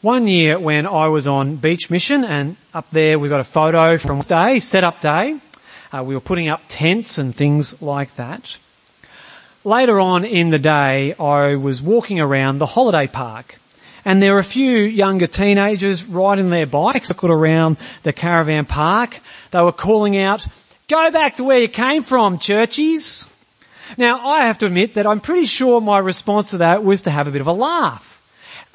One year when I was on beach mission and up there we got a photo from day, set up day. Uh, we were putting up tents and things like that. Later on in the day I was walking around the holiday park and there were a few younger teenagers riding their bikes circled around the caravan park. They were calling out, go back to where you came from, churchies. Now I have to admit that I'm pretty sure my response to that was to have a bit of a laugh.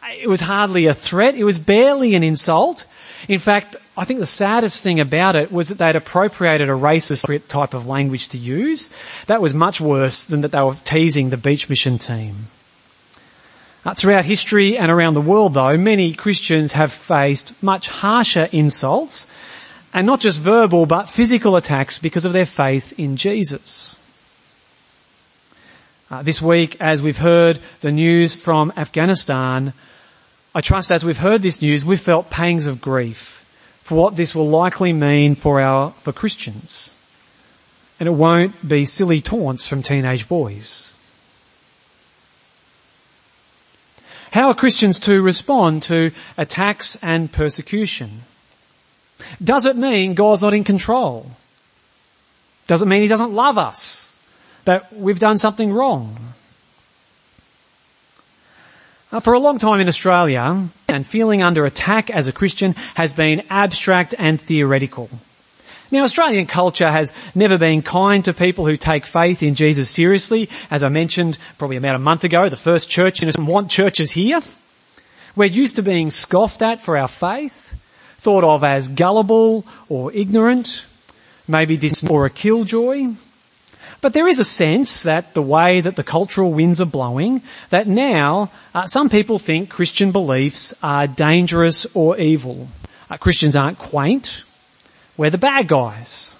It was hardly a threat. It was barely an insult. In fact, I think the saddest thing about it was that they'd appropriated a racist type of language to use. That was much worse than that they were teasing the beach mission team. Uh, throughout history and around the world though, many Christians have faced much harsher insults and not just verbal but physical attacks because of their faith in Jesus. Uh, this week, as we've heard the news from Afghanistan, I trust as we've heard this news, we've felt pangs of grief for what this will likely mean for our, for Christians. And it won't be silly taunts from teenage boys. How are Christians to respond to attacks and persecution? Does it mean God's not in control? Does it mean He doesn't love us? That we've done something wrong? Uh, for a long time in Australia, and feeling under attack as a Christian has been abstract and theoretical. Now Australian culture has never been kind to people who take faith in Jesus seriously. As I mentioned probably about a month ago, the first church in want churches here. We're used to being scoffed at for our faith, thought of as gullible or ignorant, maybe this or a killjoy. But there is a sense that the way that the cultural winds are blowing, that now uh, some people think Christian beliefs are dangerous or evil. Uh, Christians aren't quaint. We're the bad guys.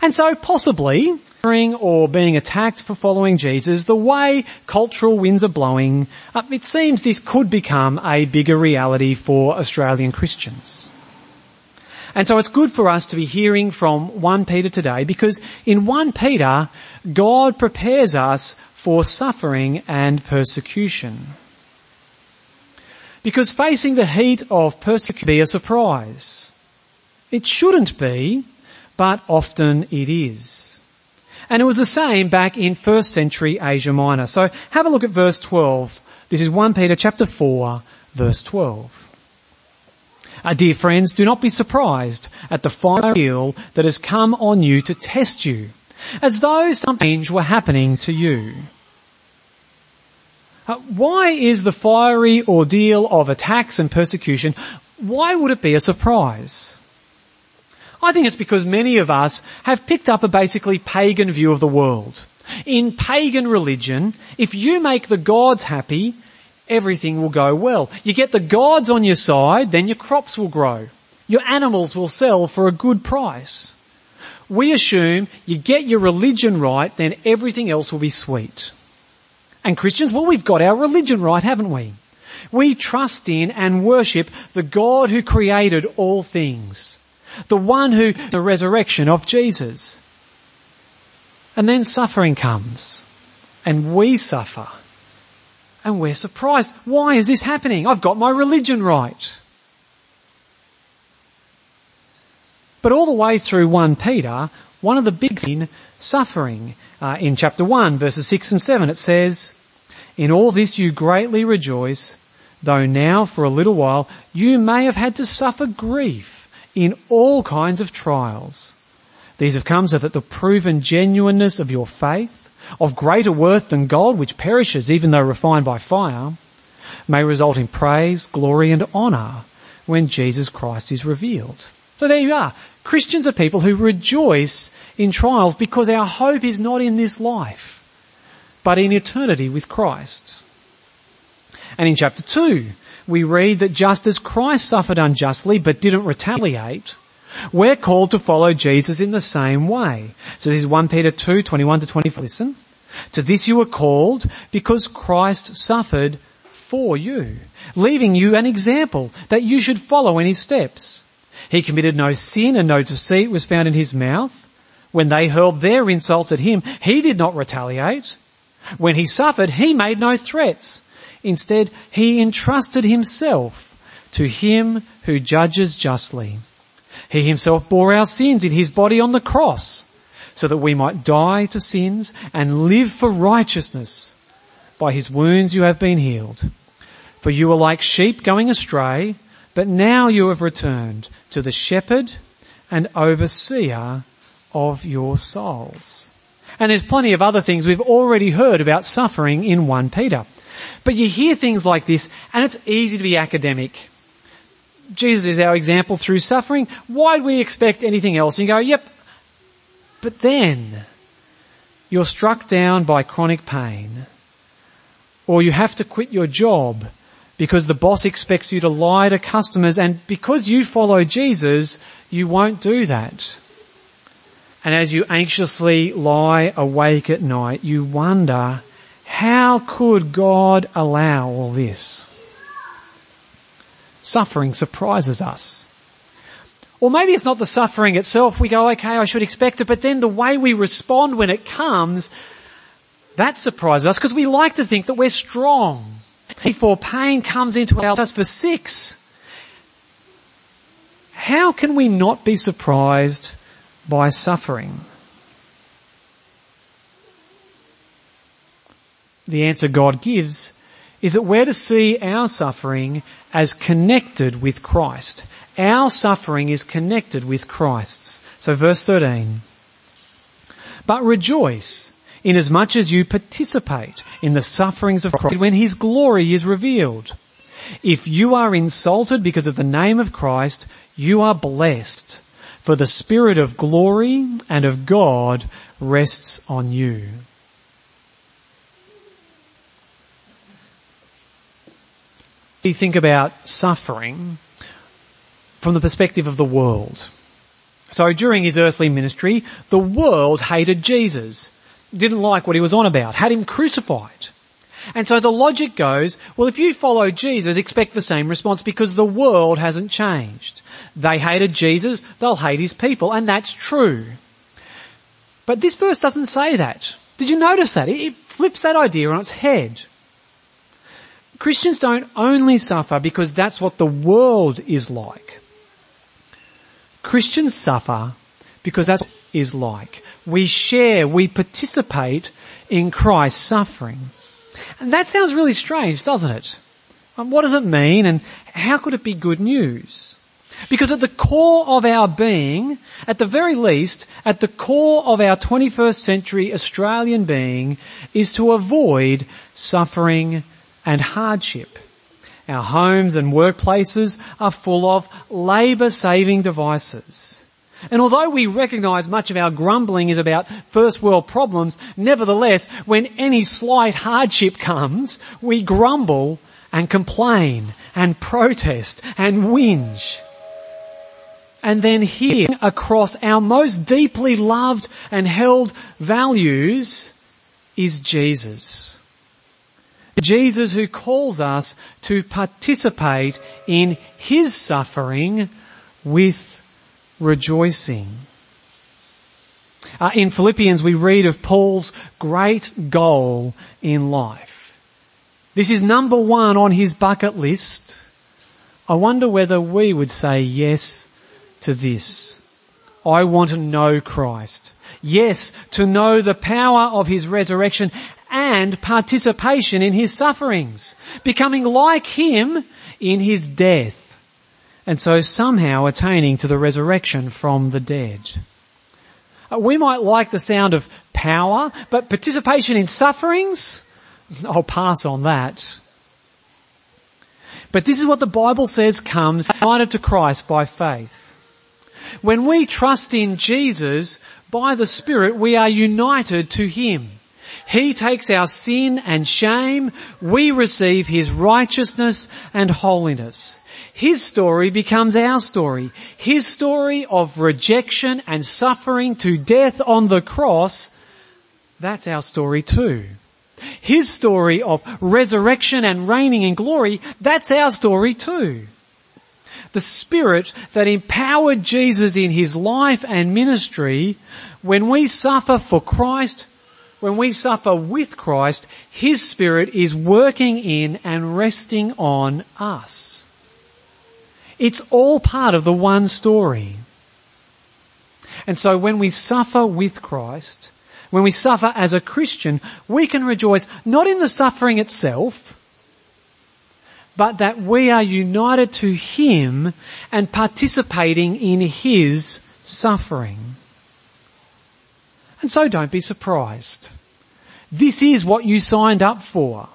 And so possibly, or being attacked for following Jesus, the way cultural winds are blowing, uh, it seems this could become a bigger reality for Australian Christians. And so it's good for us to be hearing from 1 Peter today because in 1 Peter, God prepares us for suffering and persecution. Because facing the heat of persecution be a surprise. It shouldn't be, but often it is. And it was the same back in first century Asia Minor. So have a look at verse 12. This is 1 Peter chapter 4 verse 12. Uh, dear friends, do not be surprised at the fire ordeal that has come on you to test you, as though something were happening to you. Uh, why is the fiery ordeal of attacks and persecution, why would it be a surprise? I think it's because many of us have picked up a basically pagan view of the world. In pagan religion, if you make the gods happy, everything will go well. You get the gods on your side, then your crops will grow. Your animals will sell for a good price. We assume you get your religion right, then everything else will be sweet. And Christians, well we've got our religion right, haven't we? We trust in and worship the God who created all things. The one who, the resurrection of Jesus. And then suffering comes. And we suffer and we're surprised. Why is this happening? I've got my religion right. But all the way through 1 Peter, one of the big things, suffering. Uh, in chapter 1 verses 6 and 7 it says, In all this you greatly rejoice, though now for a little while you may have had to suffer grief in all kinds of trials. These have come so that the proven genuineness of your faith, of greater worth than gold which perishes even though refined by fire, may result in praise, glory and honour when Jesus Christ is revealed. So there you are. Christians are people who rejoice in trials because our hope is not in this life, but in eternity with Christ. And in chapter 2, we read that just as Christ suffered unjustly but didn't retaliate, we're called to follow Jesus in the same way. So this is 1 Peter 2, 21 to 24. Listen. To this you were called because Christ suffered for you, leaving you an example that you should follow in his steps. He committed no sin and no deceit was found in his mouth. When they hurled their insults at him, he did not retaliate. When he suffered, he made no threats. Instead, he entrusted himself to him who judges justly. He himself bore our sins in his body on the cross so that we might die to sins and live for righteousness. By his wounds you have been healed. For you were like sheep going astray, but now you have returned to the shepherd and overseer of your souls. And there's plenty of other things we've already heard about suffering in 1 Peter. But you hear things like this and it's easy to be academic. Jesus is our example through suffering. Why'd we expect anything else? And you go, yep. But then you're struck down by chronic pain or you have to quit your job because the boss expects you to lie to customers and because you follow Jesus, you won't do that. And as you anxiously lie awake at night, you wonder, how could God allow all this? Suffering surprises us. Or maybe it's not the suffering itself. We go, okay, I should expect it, but then the way we respond when it comes, that surprises us because we like to think that we're strong. Before pain comes into our lives for six, how can we not be surprised by suffering? The answer God gives is that we're to see our suffering as connected with Christ. Our suffering is connected with Christ's. So verse 13. But rejoice inasmuch as you participate in the sufferings of Christ when His glory is revealed. If you are insulted because of the name of Christ, you are blessed, for the Spirit of glory and of God rests on you. You think about suffering from the perspective of the world. So during his earthly ministry, the world hated Jesus, didn't like what he was on about, had him crucified. And so the logic goes, well if you follow Jesus, expect the same response because the world hasn't changed. They hated Jesus, they'll hate his people, and that's true. But this verse doesn't say that. Did you notice that? It flips that idea on its head. Christians don't only suffer because that's what the world is like. Christians suffer because that's what is like. We share, we participate in Christ's suffering. And that sounds really strange, doesn't it? Um, what does it mean and how could it be good news? Because at the core of our being, at the very least, at the core of our 21st century Australian being is to avoid suffering and hardship. Our homes and workplaces are full of labour saving devices. And although we recognise much of our grumbling is about first world problems, nevertheless, when any slight hardship comes, we grumble and complain and protest and whinge. And then here across our most deeply loved and held values is Jesus. Jesus who calls us to participate in His suffering with rejoicing. Uh, in Philippians we read of Paul's great goal in life. This is number one on his bucket list. I wonder whether we would say yes to this. I want to know Christ. Yes, to know the power of His resurrection and participation in his sufferings, becoming like him in his death, and so somehow attaining to the resurrection from the dead. Uh, we might like the sound of power, but participation in sufferings? I'll pass on that. But this is what the Bible says comes united to Christ by faith. When we trust in Jesus, by the Spirit, we are united to Him. He takes our sin and shame. We receive His righteousness and holiness. His story becomes our story. His story of rejection and suffering to death on the cross, that's our story too. His story of resurrection and reigning in glory, that's our story too. The Spirit that empowered Jesus in His life and ministry, when we suffer for Christ, when we suffer with Christ, His Spirit is working in and resting on us. It's all part of the one story. And so when we suffer with Christ, when we suffer as a Christian, we can rejoice not in the suffering itself, but that we are united to Him and participating in His suffering. And so don't be surprised. This is what you signed up for.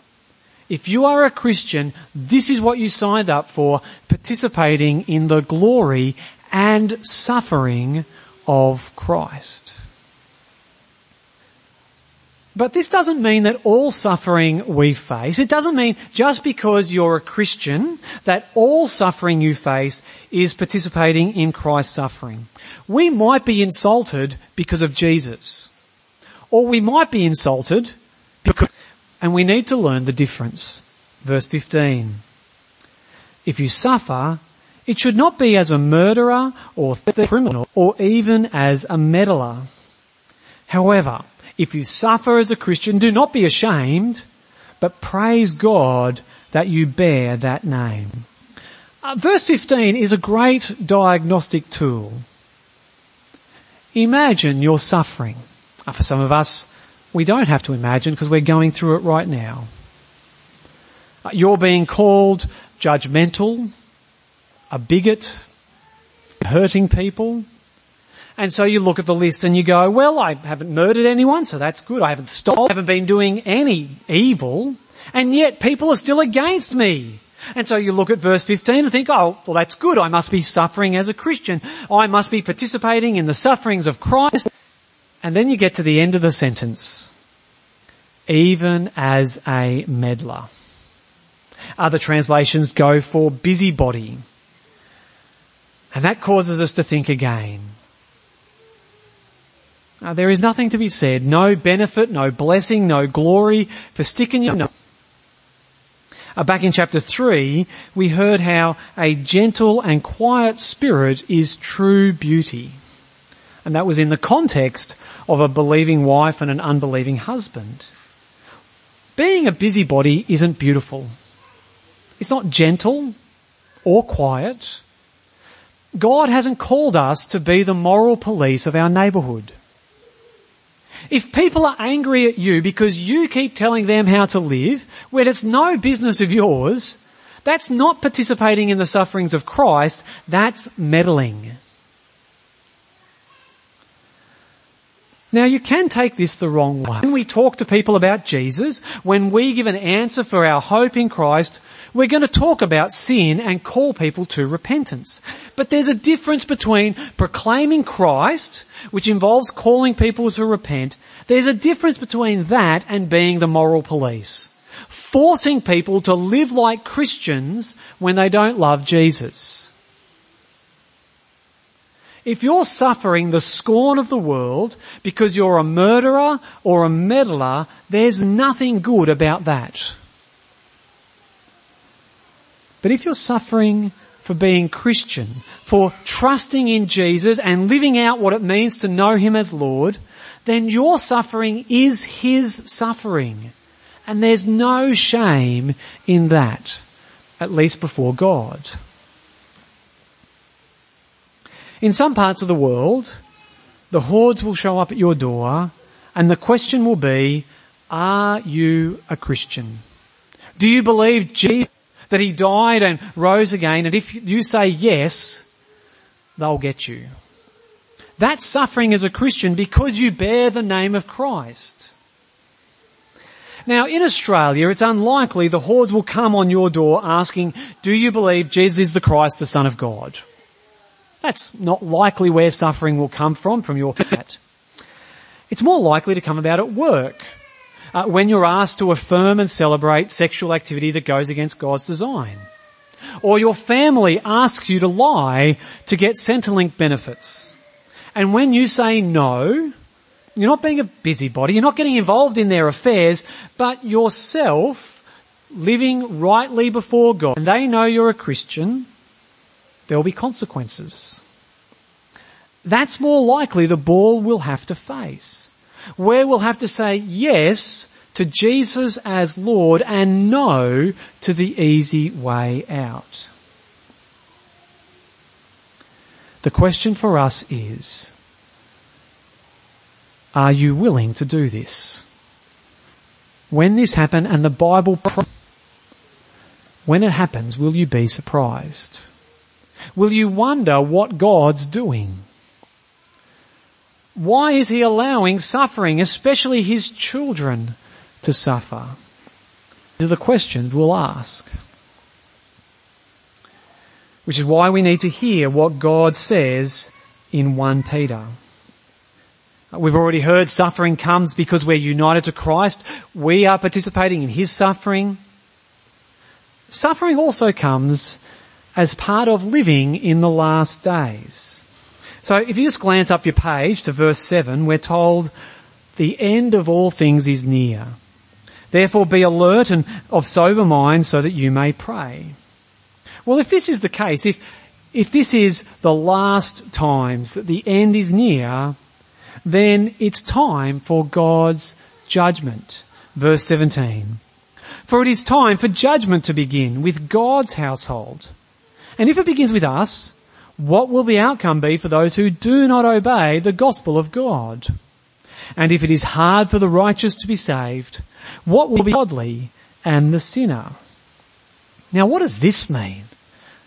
If you are a Christian, this is what you signed up for, participating in the glory and suffering of Christ. But this doesn't mean that all suffering we face, it doesn't mean just because you're a Christian that all suffering you face is participating in Christ's suffering. We might be insulted because of Jesus. Or we might be insulted because, and we need to learn the difference. Verse 15. If you suffer, it should not be as a murderer or criminal or even as a meddler. However, if you suffer as a Christian, do not be ashamed, but praise God that you bear that name. Uh, verse 15 is a great diagnostic tool. Imagine you're suffering. Uh, for some of us, we don't have to imagine because we're going through it right now. Uh, you're being called judgmental, a bigot, hurting people, and so you look at the list and you go, well, I haven't murdered anyone, so that's good. I haven't stolen, I haven't been doing any evil, and yet people are still against me. And so you look at verse 15 and think, oh, well that's good. I must be suffering as a Christian. I must be participating in the sufferings of Christ. And then you get to the end of the sentence. Even as a meddler. Other translations go for busybody. And that causes us to think again. Uh, there is nothing to be said, no benefit, no blessing, no glory for sticking your nose. Uh, back in chapter 3, we heard how a gentle and quiet spirit is true beauty. And that was in the context of a believing wife and an unbelieving husband. Being a busybody isn't beautiful. It's not gentle or quiet. God hasn't called us to be the moral police of our neighbourhood. If people are angry at you because you keep telling them how to live, when it's no business of yours, that's not participating in the sufferings of Christ, that's meddling. Now you can take this the wrong way. When we talk to people about Jesus, when we give an answer for our hope in Christ, we're going to talk about sin and call people to repentance. But there's a difference between proclaiming Christ, which involves calling people to repent. There's a difference between that and being the moral police. Forcing people to live like Christians when they don't love Jesus. If you're suffering the scorn of the world because you're a murderer or a meddler, there's nothing good about that. But if you're suffering for being Christian, for trusting in Jesus and living out what it means to know Him as Lord, then your suffering is His suffering. And there's no shame in that, at least before God. In some parts of the world, the hordes will show up at your door and the question will be, are you a Christian? Do you believe Jesus, that he died and rose again? And if you say yes, they'll get you. That's suffering as a Christian because you bear the name of Christ. Now in Australia, it's unlikely the hordes will come on your door asking, do you believe Jesus is the Christ, the Son of God? That's not likely where suffering will come from, from your fat. It's more likely to come about at work, uh, when you're asked to affirm and celebrate sexual activity that goes against God's design. Or your family asks you to lie to get Centrelink benefits. And when you say no, you're not being a busybody, you're not getting involved in their affairs, but yourself living rightly before God. And they know you're a Christian, there will be consequences. That's more likely the ball will have to face. where we'll have to say yes to Jesus as Lord and no to the easy way out. The question for us is, are you willing to do this? When this happens and the Bible, when it happens, will you be surprised? Will you wonder what God's doing? Why is he allowing suffering, especially his children, to suffer? These are the questions we'll ask. Which is why we need to hear what God says in 1 Peter. We've already heard suffering comes because we're united to Christ. We are participating in His suffering. Suffering also comes as part of living in the last days. So if you just glance up your page to verse 7, we're told the end of all things is near. Therefore be alert and of sober mind so that you may pray. Well, if this is the case, if, if this is the last times that the end is near, then it's time for God's judgment. Verse 17. For it is time for judgment to begin with God's household. And if it begins with us, what will the outcome be for those who do not obey the gospel of God? And if it is hard for the righteous to be saved, what will be the godly and the sinner? Now what does this mean?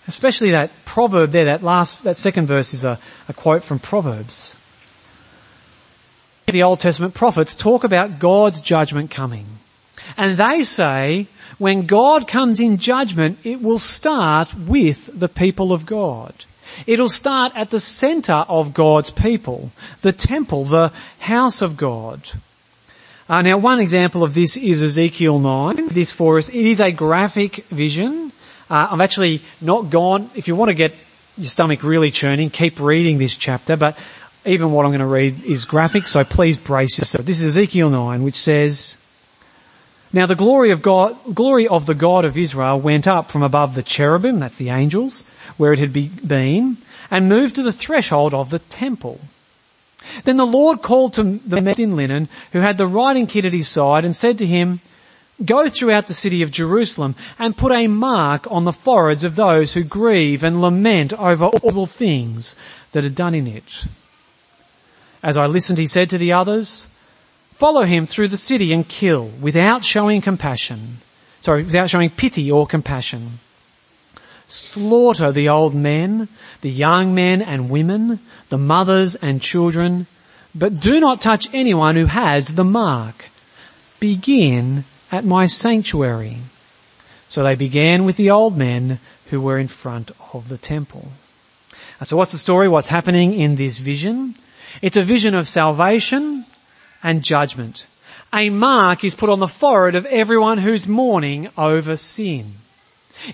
Especially that proverb there, that last, that second verse is a, a quote from Proverbs. The Old Testament prophets talk about God's judgment coming. And they say when God comes in judgment, it will start with the people of God. It'll start at the center of God's people, the temple, the house of God. Uh, now one example of this is Ezekiel 9. This for us, it is a graphic vision. Uh, I've actually not gone, if you want to get your stomach really churning, keep reading this chapter, but even what I'm going to read is graphic, so please brace yourself. This is Ezekiel 9, which says, now the glory of God, glory of the God of Israel went up from above the cherubim, that's the angels, where it had been, and moved to the threshold of the temple. Then the Lord called to the man in linen who had the writing kit at his side and said to him, Go throughout the city of Jerusalem and put a mark on the foreheads of those who grieve and lament over all things that are done in it. As I listened, he said to the others, follow him through the city and kill without showing compassion. Sorry, without showing pity or compassion. Slaughter the old men, the young men and women, the mothers and children, but do not touch anyone who has the mark. Begin at my sanctuary. So they began with the old men who were in front of the temple. So what's the story? What's happening in this vision? It's a vision of salvation and judgment. A mark is put on the forehead of everyone who's mourning over sin.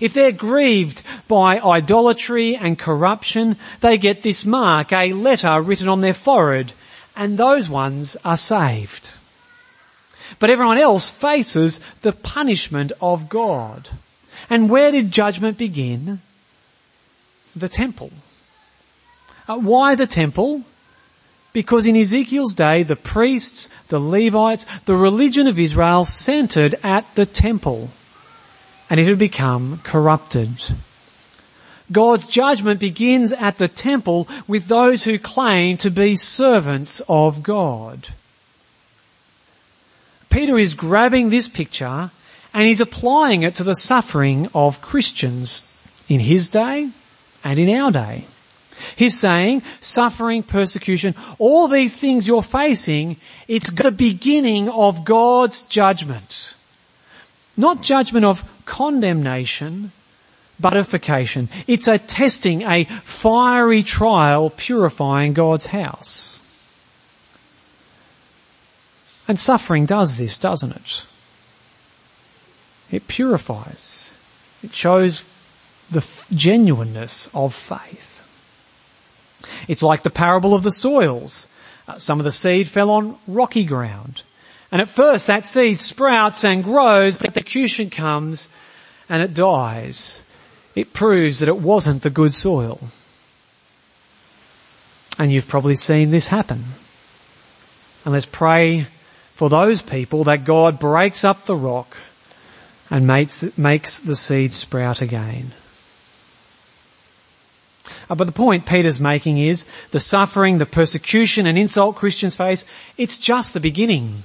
If they're grieved by idolatry and corruption, they get this mark, a letter written on their forehead, and those ones are saved. But everyone else faces the punishment of God. And where did judgment begin? The temple. Uh, why the temple? Because in Ezekiel's day, the priests, the Levites, the religion of Israel centered at the temple. And it had become corrupted. God's judgment begins at the temple with those who claim to be servants of God. Peter is grabbing this picture and he's applying it to the suffering of Christians in his day and in our day. He's saying suffering, persecution, all these things you're facing, it's the beginning of God's judgment. Not judgment of condemnation, but edification. It's a testing, a fiery trial purifying God's house. And suffering does this, doesn't it? It purifies. It shows the genuineness of faith. It's like the parable of the soils. Uh, some of the seed fell on rocky ground. And at first that seed sprouts and grows, but the persecution comes and it dies. It proves that it wasn't the good soil. And you've probably seen this happen. And let's pray for those people that God breaks up the rock and makes, makes the seed sprout again. Uh, but the point Peter's making is the suffering, the persecution and insult Christians face, it's just the beginning.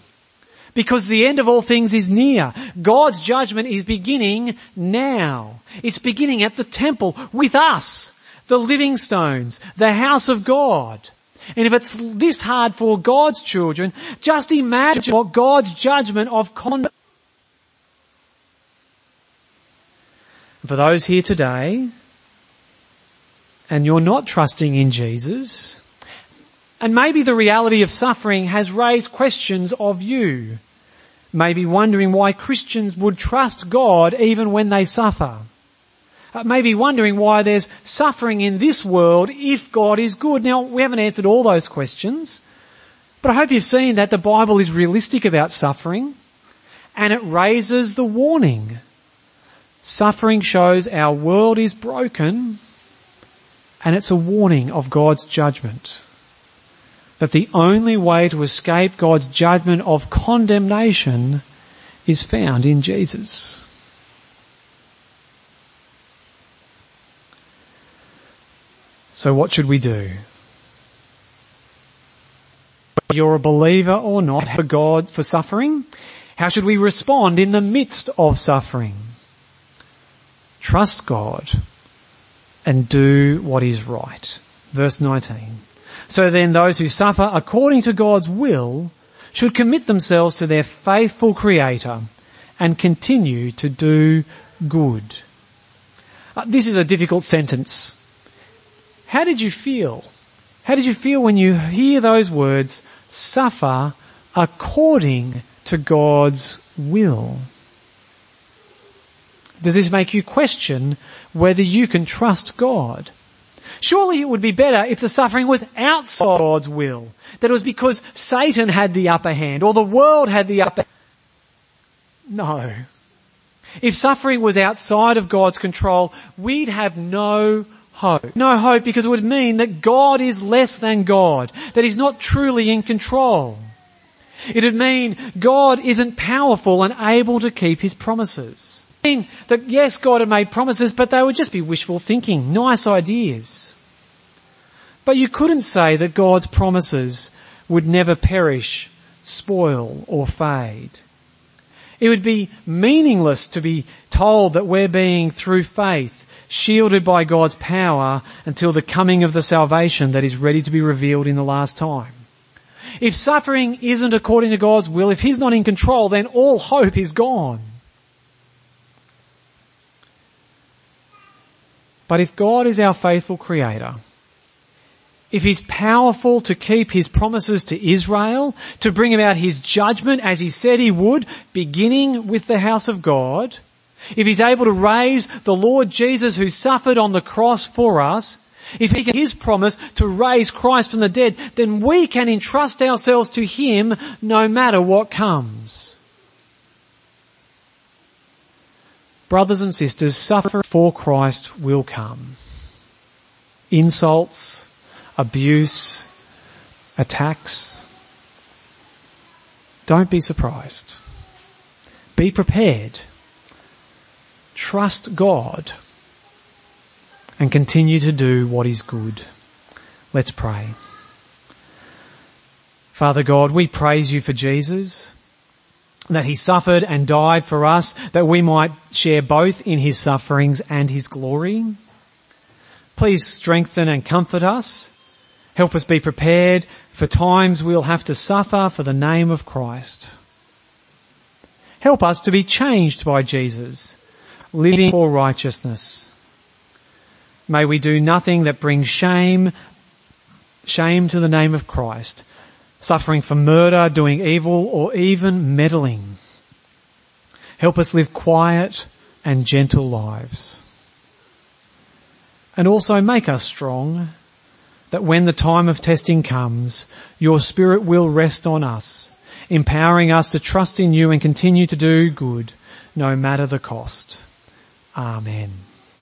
Because the end of all things is near. God's judgment is beginning now. It's beginning at the temple with us, the living stones, the house of God. And if it's this hard for God's children, just imagine what God's judgment of conduct. For those here today, and you're not trusting in Jesus, and maybe the reality of suffering has raised questions of you. Maybe wondering why Christians would trust God even when they suffer. Uh, maybe wondering why there's suffering in this world if God is good. Now, we haven't answered all those questions, but I hope you've seen that the Bible is realistic about suffering and it raises the warning. Suffering shows our world is broken and it's a warning of God's judgment. That the only way to escape God's judgment of condemnation is found in Jesus. So what should we do? Whether you're a believer or not, for God for suffering, how should we respond in the midst of suffering? Trust God and do what is right. Verse 19. So then those who suffer according to God's will should commit themselves to their faithful creator and continue to do good. Uh, this is a difficult sentence how did you feel? How did you feel when you hear those words, suffer according to God's will? Does this make you question whether you can trust God? Surely it would be better if the suffering was outside God's will. That it was because Satan had the upper hand or the world had the upper hand. No. If suffering was outside of God's control, we'd have no hope. No hope because it would mean that God is less than God, that He's not truly in control. It would mean God isn't powerful and able to keep His promises. Mean that yes, God had made promises, but they would just be wishful thinking, nice ideas. But you couldn't say that God's promises would never perish, spoil or fade. It would be meaningless to be told that we're being, through faith, shielded by God's power until the coming of the salvation that is ready to be revealed in the last time. If suffering isn't according to God's will, if He's not in control, then all hope is gone. But if God is our faithful creator, if he's powerful to keep his promises to Israel, to bring about his judgment as he said he would, beginning with the house of God, if he's able to raise the Lord Jesus who suffered on the cross for us, if he can his promise to raise Christ from the dead, then we can entrust ourselves to him no matter what comes. Brothers and sisters, suffering for Christ will come. Insults, abuse, attacks. Don't be surprised. Be prepared trust God and continue to do what is good. Let's pray. Father God, we praise you for Jesus, that he suffered and died for us, that we might share both in his sufferings and his glory. Please strengthen and comfort us. Help us be prepared for times we'll have to suffer for the name of Christ. Help us to be changed by Jesus living for righteousness. May we do nothing that brings shame, shame to the name of Christ, suffering for murder, doing evil, or even meddling. Help us live quiet and gentle lives. And also make us strong that when the time of testing comes, your spirit will rest on us, empowering us to trust in you and continue to do good no matter the cost. Amen.